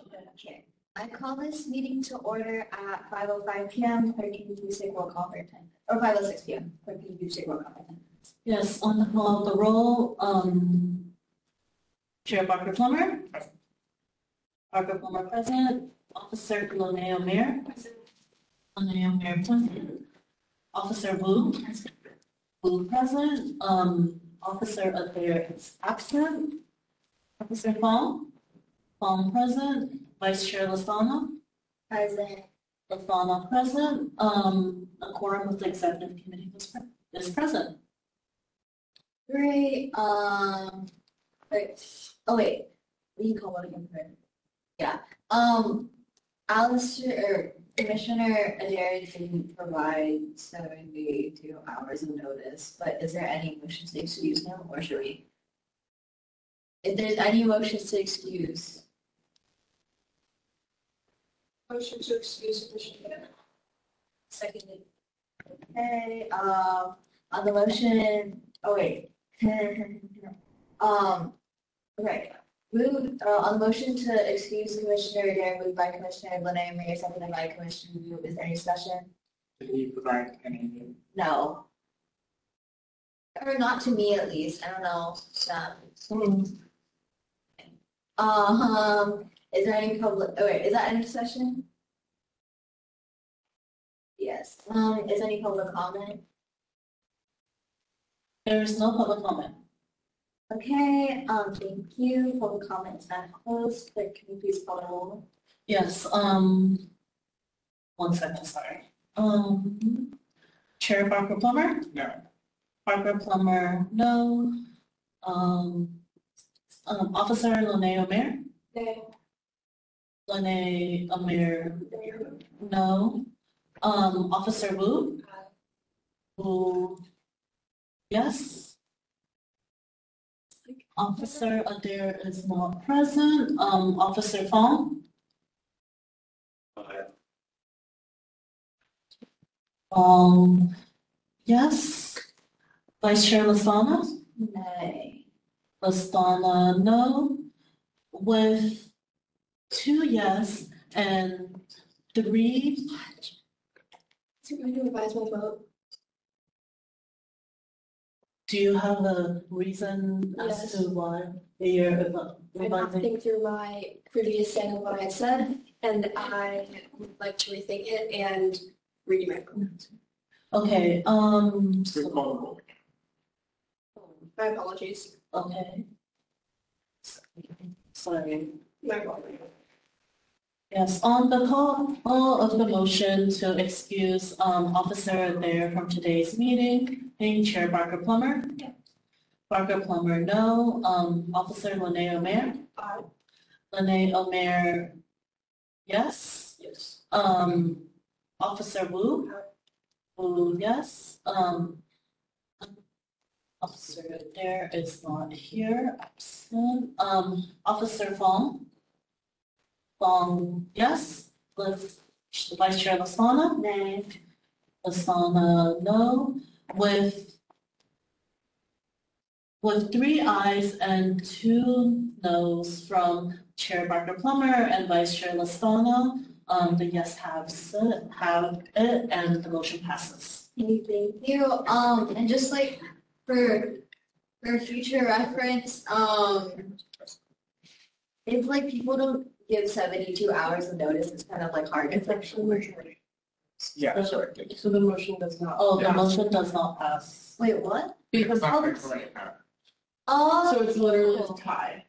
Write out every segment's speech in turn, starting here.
Okay, I call this meeting to order at five oh five P M. Clerk, can you please take roll call for attendance? Or five oh six P M. Clerk, can you please take roll call for attendance? Yes, on the call of the roll, um, Chair Barker Plummer. Barker Plummer present, Officer Lionel Mayor. Lionel Mayor present, Officer Wu. Wu present, um, Officer Adair is absent. Officer Fong. Fong present, Vice Chair Lozano. Present. Lozano present, um, a quorum of the executive committee is pre- is present. Great, um, wait, oh wait, we can call one again for Yeah, um, Alistair, or Commissioner Adair didn't provide seventy-two hours of notice, but is there any motion to excuse him, or should we? If there's any motions to excuse, Motion to excuse Commissioner. seconded. Okay, um, on the motion, oh wait. Um, okay, moved, uh, on the motion to excuse Commissioner Adair, moved by Commissioner Linay, Mayor, seconded by Commissioner Wu, is there any discussion? Did he provide any? No. Or not to me at least, I don't know, um. Um, is there any public, oh wait, is that any discussion? Yes, um, is any public comment? There is no public comment. Okay, um, thank you, public comment is now closed, but can you please call the roll? Yes, um, one second, sorry. Um, Chair Barker Plummer, No. Barker Plummer, no. Um, um, Officer Lene Omer, Nay. Lene Omer, no. Um, Officer Wu, Wu, yes. Officer Adair is not present. Um, Officer Fong, um, yes. Vice Chair Lasana? Nay. Lastana, no. With two yes and three, So I'm going to revise my vote. do you have a reason as Yes. to why you're I did revising? think through my previous saying of what I said, and I would like to rethink it and redo my vote. Okay, um, so- Recall My apologies. okay. Sorry. My apologies. Yes, on the call all of the motion to excuse um, Officer Adair from today's meeting, being Chair Barker Plummer. Barker Plummer, no. Um, Officer Lene Omer. Aye. Lene Omer, yes. Yes. Um, Officer Wu. Wu, yes. Um, Officer Adair is not here, absent. Officer Fong. Fong, yes. With Vice Chair Lasana. Nay. Lasana, no. With with three ayes and two noes from Chair Barker Plummer and Vice Chair Lasana, um, the yes have it, have it, and the motion passes. Thank you, um, and just like for, for future reference, um, if like people don't give seventy-two hours of notice, it's kind of like hard. It's like, Yeah, sorry. So the motion does not. Oh, the Yeah. motion does not pass. wait, what? Because Not public, right. Oh. so it's literally a tie.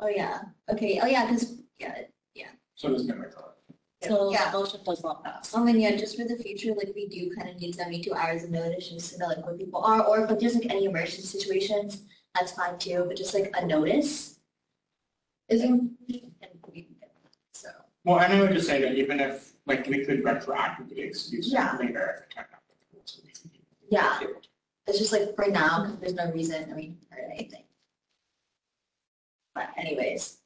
Oh, yeah, okay, oh, yeah, because, yeah, yeah. So there's no recall. So Yeah. the motion does not pass. Oh, I mean, yeah, just for the future, like, we do kind of need seventy-two hours of notice just to know, like, where people are, or if there's, like, any emergency situations, that's fine too, but just like a notice. Isn't, so, Well, and I would just say that even if, like, we could retroactively excuse Yeah. it later. if technical difficulties. Yeah. it's just like for now, there's no reason, I mean, or anything. But anyways,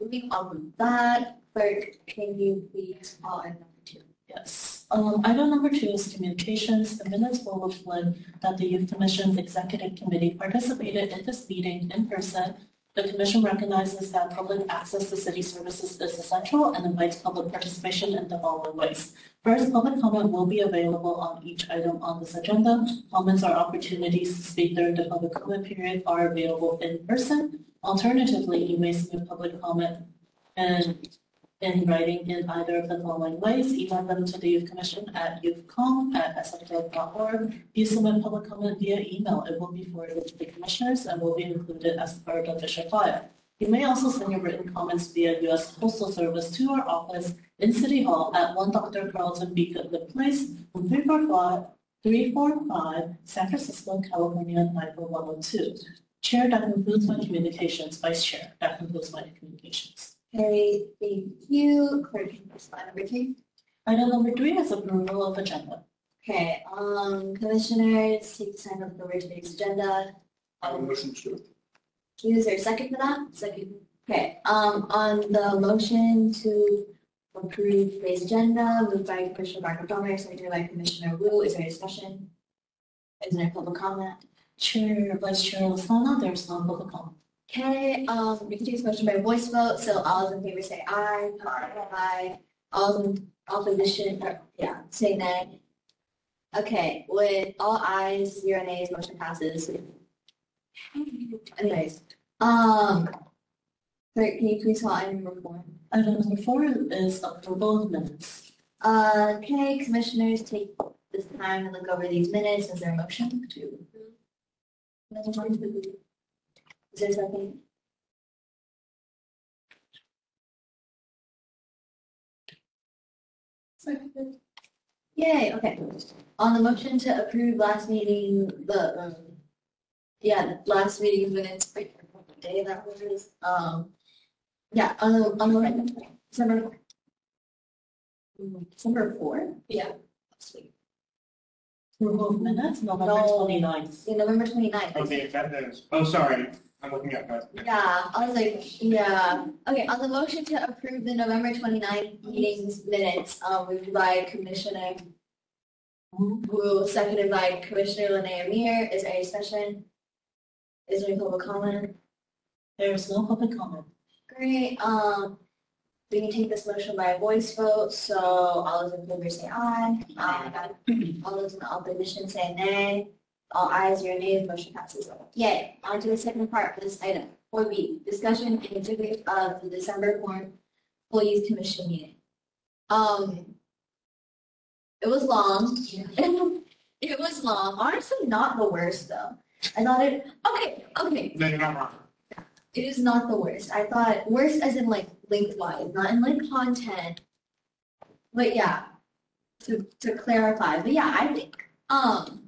moving on from that, clerk, can you please call item number two? Yes. Um, item number two is communications. The minutes will reflect that the Youth Commission's Executive Committee participated in this meeting in person The commission recognizes that public access to city services is essential and invites public participation in the following ways. First, public comment will be available on each item on this agenda. Comments or opportunities to speak during the public comment period are available in person. Alternatively, you may submit public comment and in writing in either of the following ways. Email them to the Youth Commission at youthcom@sfgov.org. You submit public comment via email. It will be forwarded to the commissioners and will be included as part of the official file. You may also send your written comments via U.S. Postal Service to our office in City Hall at 1 Dr. Carlton B. Goodlett Place, 345 345 San Francisco, California, 94102. Chair, that concludes my communications. Vice Chair, that concludes my communications. Okay, thank you. Clerk, can you slide number two? Item number three is approval of agenda. Okay, um, commissioners, take time up over today's agenda. I will motion to. Is there a second for that? Second. Okay, um, on the motion to approve today's agenda, moved by Commissioner Barker Plummer, seconded by Commissioner Wu, is there a discussion? Is there a public comment? Chair, Vice Chair Lasana, there's no public comment. Okay, um, we can do this motion by voice vote, so all those in favor say aye. Aye. All in opposition, or, yeah, say nay. Okay, with all ayes, zero nays, motion passes. Anyways, um, can you please call item number four? Item number four is approval of minutes. Uh, okay, commissioners, take this time and look over these minutes. Is there a motion to? Is there a second? Second. Yay, okay. On the motion to approve last meeting, the, um, yeah, last meeting minutes, wait, what day that was, um, yeah, on the, on the, December. December four? Yeah. Sweet. Approval of minutes, November No. 29th. Yeah, November twenty-ninth. The agenda is, oh, sorry, I'm looking at. Yeah, I was like, yeah. Okay, on the motion to approve the November 29th meetings minutes, um, moved by Commissioner Wu, seconded by Commissioner Linnea Amir. Is there any discussion? Is there any public comment? There's no public comment. Great, um, we can take this motion by a voice vote, so all those in favor say aye. Aye. All those in opposition say nay. All ayes, zero nays, motion passes. Yay, on to the second part of this item. Four B, discussion and interview of the December fourth Employees Commission meeting. Um, it was long. It was long, honestly not the worst though. I thought it, okay, okay, No, you're not wrong. it is not the worst. I thought worst as in like lengthwise, not in like content. But yeah, to to clarify. But yeah, I think um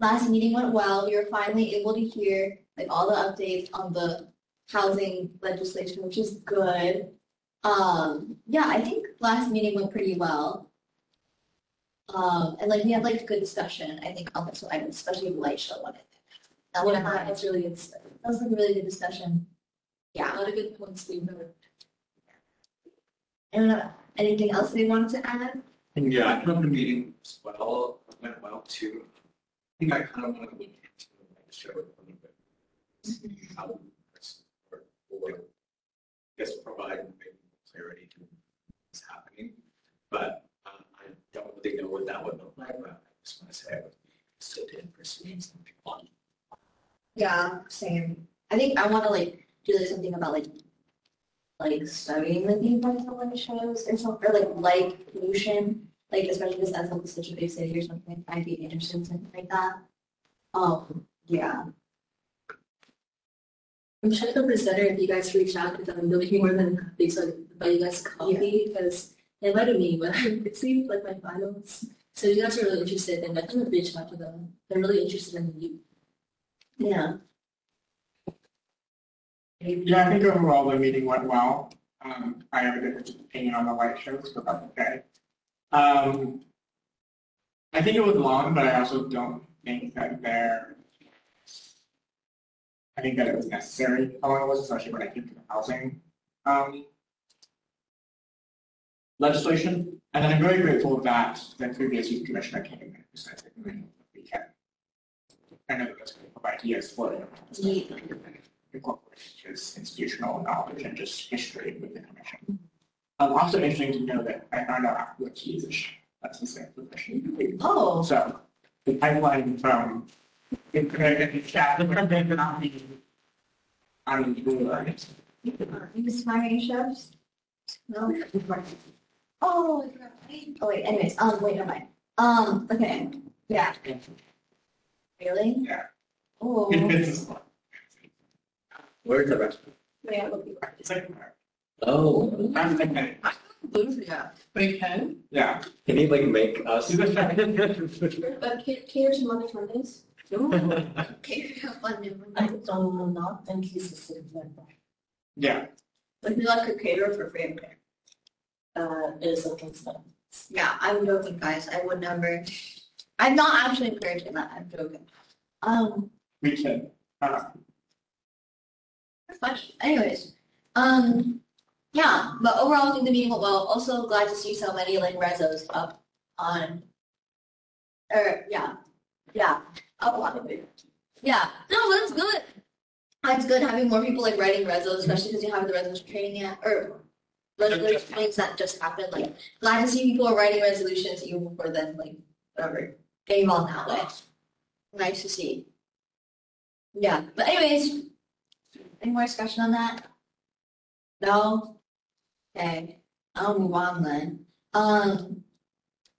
last meeting went well. We were finally able to hear like all the updates on the housing legislation, which is good. Um yeah, I think last meeting went pretty well. Um and like we had like good discussion, I think on this one, especially the light show one. That one I thought was really good. That was like a really good discussion. Yeah. A lot of good points we heard. I anything else they wanted to add? Yeah, I thought the meeting was well, went well too. I think I kind of want to look into the show a little bit. How the person or or I guess provide maybe clarity to what's happening. But um, I don't really know what that would look like, but I just want to say I would still in person something fun. Yeah, same. I think I want to like do like something about like like studying the environmental shows or something, or like light pollution, like especially because as like such a big city or something, I'd be interested in something like that. Um, yeah. I'm sure the presenter, if you guys reach out to them, they'll be more than happy to buy you guys coffee because they invited me when I received like my finals. So if you guys are really interested, then definitely reach out to them. They're really interested in you. Yeah. Yeah, I think overall the meeting went well. Um, I have a different opinion on the light shows, but that's okay. Um, I think it was long, but I also don't think that there. I think that it was necessary how long it was, especially when I came to the housing, um, legislation. And then I'm very grateful that the previous youth commissioner came in and presented, and we can. I know that that's going to provide ideas for it. Yeah. incorporate his institutional knowledge and just history with the commission. Um, also interesting to know that I found out what he is a chef. That's his same profession. Oh, So the pipeline from, if, if chat, I'm doing You aspiring chefs? No? Oh, oh wait, anyways, um, wait, never mind. Um, okay, yeah. Really? Yeah. Oh. Where's the rest? Wait, I will be right. It's like, Oh, I'm thinking, Yeah. big head. yeah. can you like make us? But ca- cater to Monday Mondays? Okay, fun new I one. do not think he's a citizen. Yeah, Like, you like a caterer for free, okay. Uh, it is against them. Yeah, I'm joking, guys. I would never. I'm not actually encouraging that. I'm joking. Um, we can, uh, but anyways, um, yeah, but overall, I think the meeting went well. Also glad to see so many like rezos up on, or yeah, yeah, up on. Yeah, no, that's good. That's good having more people like writing rezos, mm-hmm. especially because you have the resolution training yet, or resolution trainings that just happened. Like, glad to see people are writing resolutions even before then, like whatever, getting involved that way. Nice to see. Yeah, but anyways, any more discussion on that? No? Okay, I'll move on then. Um,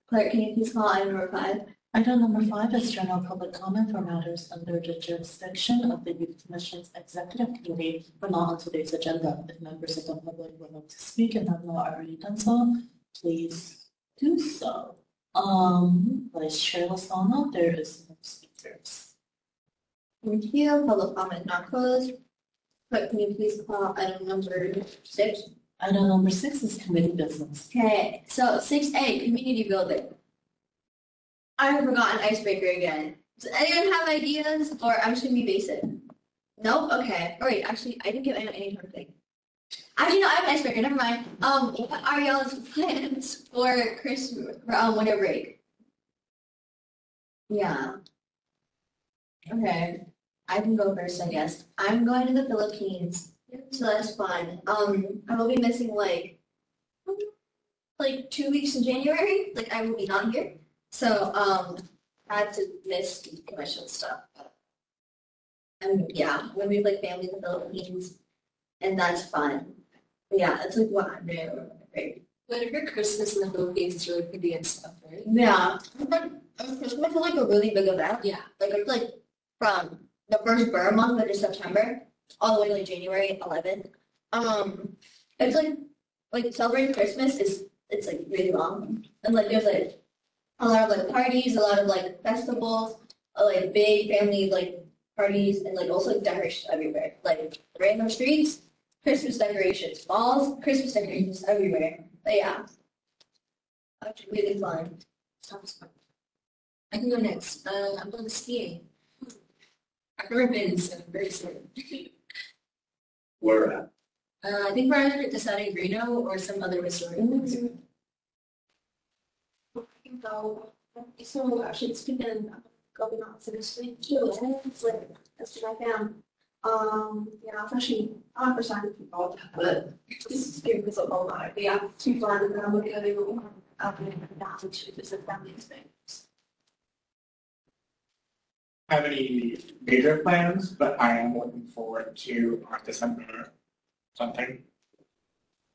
clerk, can you please call item number five? Item number five is general public comment for matters under the jurisdiction of the Youth Commission's Executive Committee, but not on today's agenda. If members of the public would like to speak and have not already done so, please do so. Um, Vice Chair Lozano, there is no speakers. Thank you. Public comment not closed. Clerk, can you please call item number six? Item number six is committee business. Okay, so six A, community building. I have forgotten icebreaker again. Does anyone have ideas or I'm just gonna be basic? Nope, okay. All right, actually, I didn't give anyone any of thing. Actually, no, I have an icebreaker, never mind. Um, what are y'all's plans for Christmas, um, winter break? Yeah. Okay, I can go first, I guess. I'm going to the Philippines, so that's fun. Um, I will be missing like like two weeks in January, like I will be not here. So um I had to miss the commission stuff. And yeah, when we have like family in the Philippines and that's fun. Yeah, that's like what I'm doing. Right. But if your Christmas in the Philippines is really pretty and stuff, right? Yeah. But Christmas is like a really big event. Yeah. Like it's like from the first burr month, which is September, all the way to January 11th. Um, it's like like celebrating Christmas is it's like really long, and like there's like a lot of like parties, a lot of like festivals, uh, like big family like parties, and like also like, decorations everywhere, like random streets, Christmas decorations, balls, Christmas decorations everywhere. But yeah, that's really fun. Sounds fun. I can go next. Uh, I'm going skiing. I've never been, so I'm very excited. Where at? Uh, I think we're either at the San Agrino or some other resort. So, so actually, it's been going on for this week. It's like, that's what I found. Um, yeah, it's actually, I'm for signing people, but this is good because of all that. But yeah, too far to go looking at it. Um, not which is a family experience. Have any major plans, but I am looking forward to our December something.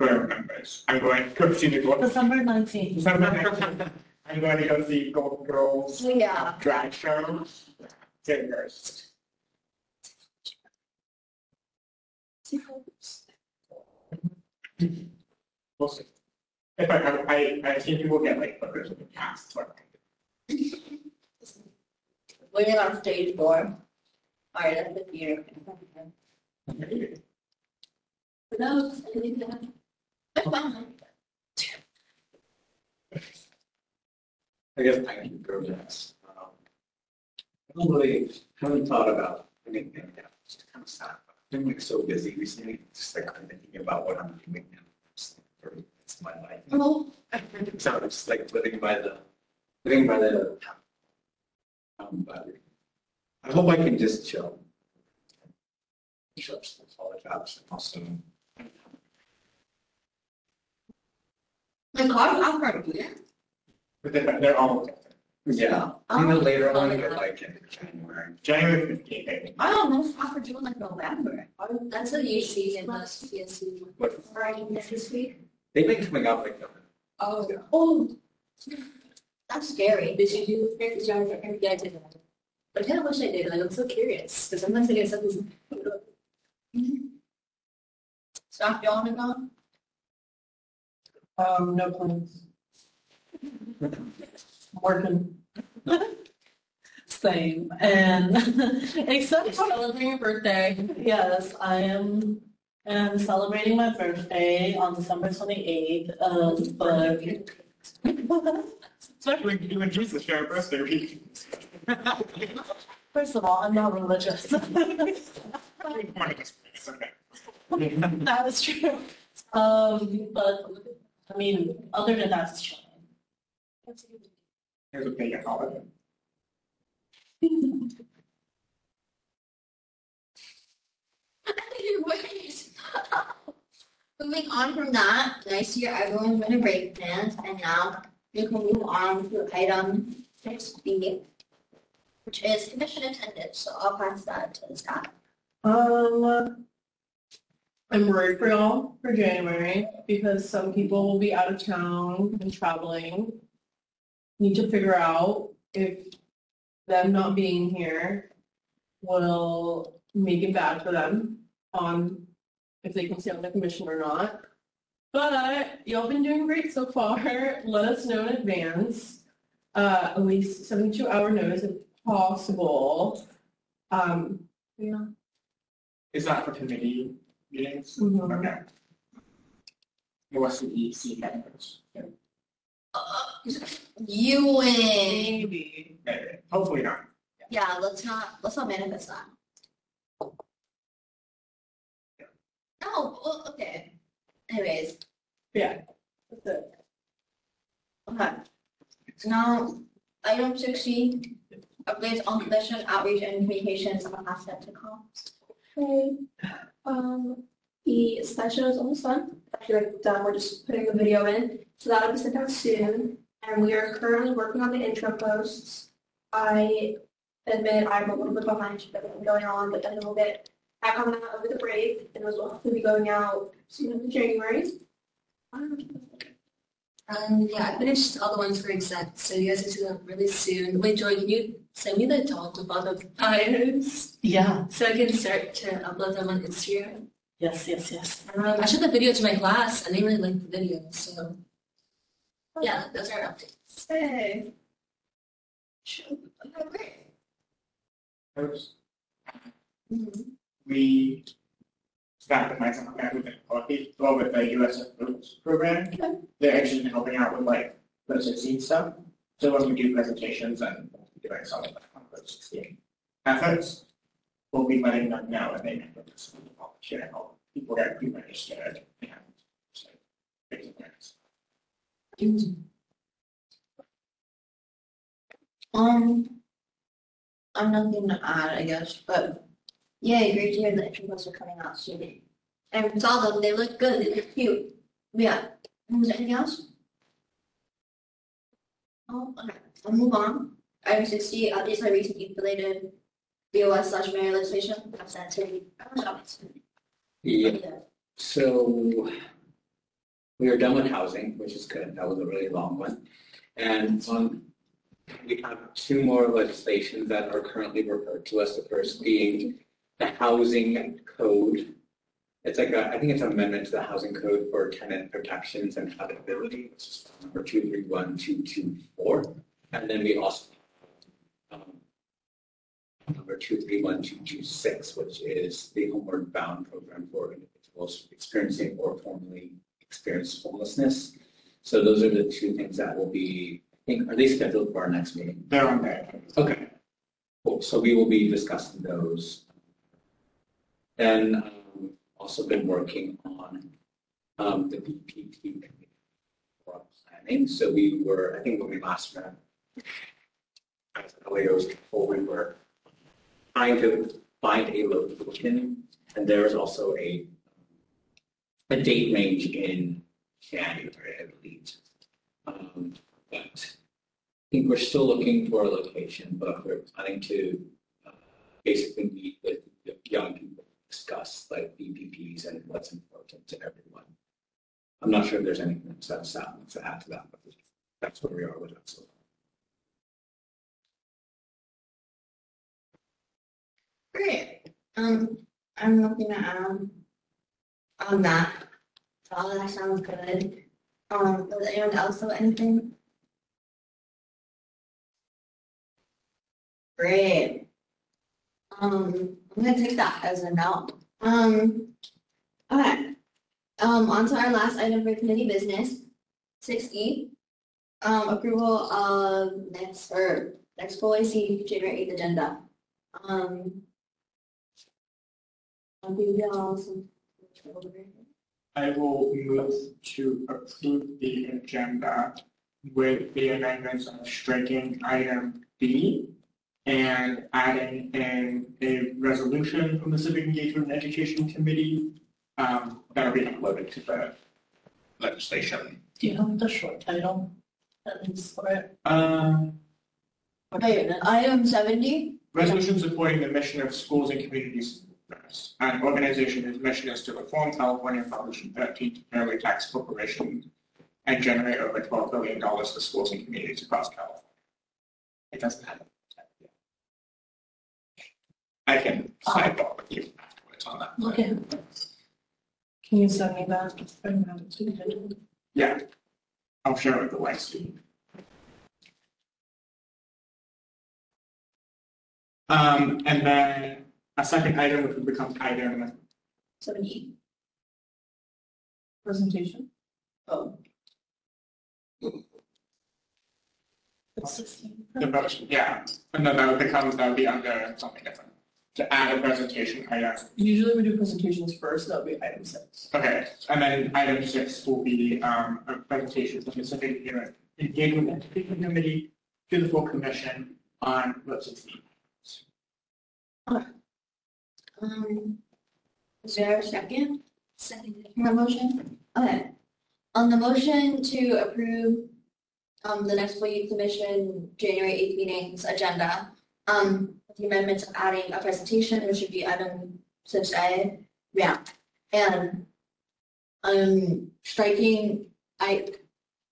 Who remembers? I'm going to go see the Golden. December nineteenth. December. I'm going to go see Golden Girls Yeah. drag show. Singers. We'll see. If I, I, I, I think you will get like photos of the cast. Waiting on stage four. All right, that's the theater. For those, I think that That's fine. I guess I can go next. Um, Probably haven't thought about anything yet. It's kind of sad. I've been like so busy recently, just like I'm thinking about what I'm doing now. It's like, for- It's my life. Oh, So I'm just like living by the, living by the. Um, but I hope I can just chill. internships and college jobs and also. My car offer here. But they're, they're all Yeah, and the later one, I like in January. January fifteenth. I don't know if offer June like November. That's what you see in the CSC. What, Right this week. they've been coming up like, Oh. Oh. That's scary. Did you do fancy jobs? Yeah, I did. But I kind of wish I did. Like, I'm so curious because sometimes I get something. Stop yawning on. Um, no plans. Working. Same, and except for celebrating your birthday, yes, I am, am celebrating my birthday on December twenty-eighth, um, but. Especially when you Jesus share a birthday week. First of all, I'm not religious. That is true. Um, but, I mean, other than that, it's chilling. Here's a pagan holiday. Anyways. Moving on from that, nice year everyone's been a break dance, and now we can move on to item six B, which is commission attendance, so I'll pass that to Scott. Um, I'm worried for y'all for January because some people will be out of town and traveling. Need to figure out if them not being here will make it bad for them on if they can stay on the commission or not. But y'all been doing great so far. Let us know in advance. Uh, at least 72 hour notice if possible. Um, yeah. Is that for committee meetings? Mhm. Okay. It was the EC members. You win. Maybe. Maybe. Hopefully not. Yeah, let's not, let's not manifest that. Oh, well, okay. Anyways, Yeah. That's it. okay. So now, item sixty, updates on commission outreach and communications, pass that to comms. Okay, um, the session is almost done, actually like done, we're just putting the video in, so that'll be sent out soon. And we are currently working on the intro posts. I admit I'm a little bit behind, but I'm going on, but then we'll get back on that over the break, and those will hopefully be going out soon in January. Um, Um, yeah, I finished all the ones for exec, so you guys can see them really soon. Wait, Joy, can you send me the top about the files Yeah, so I can start to upload them on Instagram? yes, yes, yes. Um, I showed the video to my class and they really liked the video, so. Yeah, those are updates. Hey. Okay, great. Oops. Mhm. We started my summer camp with the, well, with the US program. They're actually helping out with like the sixteen stuff. So when we do presentations and doing some of the the sixteen efforts, we'll be letting them know and they put this the volunteer help. People get pre-registered and awareness. Um, I'm nothing to add, I guess, but yay, great to hear the intro posts are coming out soon. And saw them, they look good, they look cute. Yeah, was there anything else? Oh, okay, I'll move on. Item sixty, updates on recently related BOS slash mayor legislation, I've sent to. Yeah, so we are done with housing, which is good. That was a really long one. And um, we have two more legislations that are currently referred to us. The first being the housing code. It's like, a- I think it's an amendment to the housing code for tenant protections and habitability, which is number two three one two two four. And then we also um, number two three one two two six, which is the homeward bound program for individuals experiencing or formerly experienced homelessness. So those are the two things that will be, I think, are they scheduled for our next meeting? They're on there. Okay. Cool. So we will be discussing those. Then um, also been working on um, the BPT for planning. So we were, I think when we last met, as LAOs before we were trying to find a location And there is also a, a date range in January, I believe. Um, but I think we're still looking for a location, but we're planning to uh, basically meet with young people, discuss like BPPs and what's important to everyone. I'm not sure if there's anything else that to add to that, but that's where we are with it. So Great. Um, I'm looking at, um, on that. All that sounds good. Um, does anyone else have anything? Great. Um, I'm gonna take that as a no. Um, okay. Um, on to our last item for committee business, six E. Um, approval of next, or next full AC January eighth agenda. Um, some. I will move to approve the agenda with the amendments of striking item B and adding in a resolution from the Civic Engagement and Education Committee um, that will be uploaded to the legislation. Do you have the short title? At least for it. Um, Okay, item seventy, Resolution supporting the mission of schools and communities. An organization whose mission is to reform California Proposition 13 to fairly tax corporations and generate over $12 billion for schools and communities across California. It doesn't have. I can sidebar with you afterwards on that. Okay. Can you send me that? I don't have it to Yeah. I'll share it with the white team. Um, and then a second item, which would become item seventy. Presentation? Oh, It's sixteen. The motion, yeah, and then that would become, that would be under something different. To add a presentation item, Usually we do presentations first, that would be item six. okay, and then item six will be, um, a presentation from the Civic Engagement Engagement and Education Committee to the full commission on Route sixteen. um, is there a second? Second. My motion? Okay. On the motion to approve, um, the next full youth commission January eighth meetings agenda, um, with the amendments adding a presentation, which should be item six A, yeah, and um, striking, I,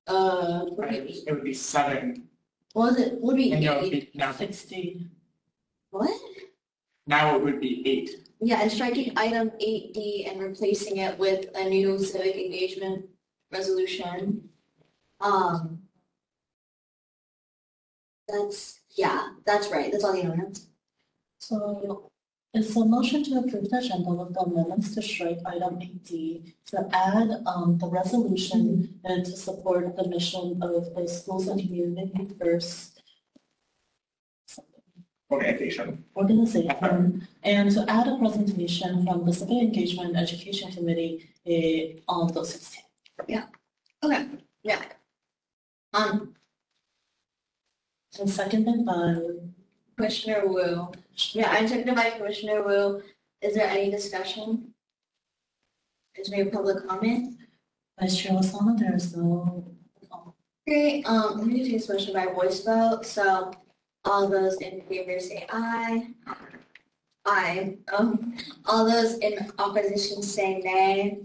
uh, what would it would be seven, What was it, would be and now it would eight? be, now, Sixteen. What? now it would be eight. Yeah, and striking item eight D and replacing it with a new civic engagement resolution. Um. That's, yeah, that's right, that's all the amendments. So it's a motion to approve the agenda with the amendments to strike item eight D to add um the resolution and to support the mission of the schools and community first Organization. organization and to add a presentation from the Civic Engagement and Education Committee eh, on the sixteenth. Okay, yeah. Um, And seconded by Commissioner Wu, yeah, I'm seconded by Commissioner Wu. Is there any discussion? Is there any public comment? Vice Chair Osama, there is no. Great, um, I'm gonna take this motion by voice vote, so all those in favor say aye. Aye, um, all those in opposition say nay.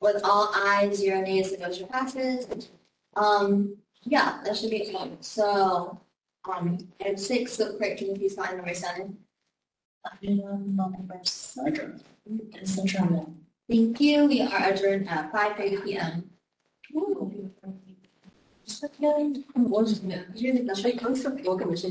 With all ayes, zero nays, the motion passes. Um, yeah, that should be it. so, um, item six, can you please find is adjournment. Thank you, we are adjourned at five thirty P M. Second, was Here's the- Should I come to the full commission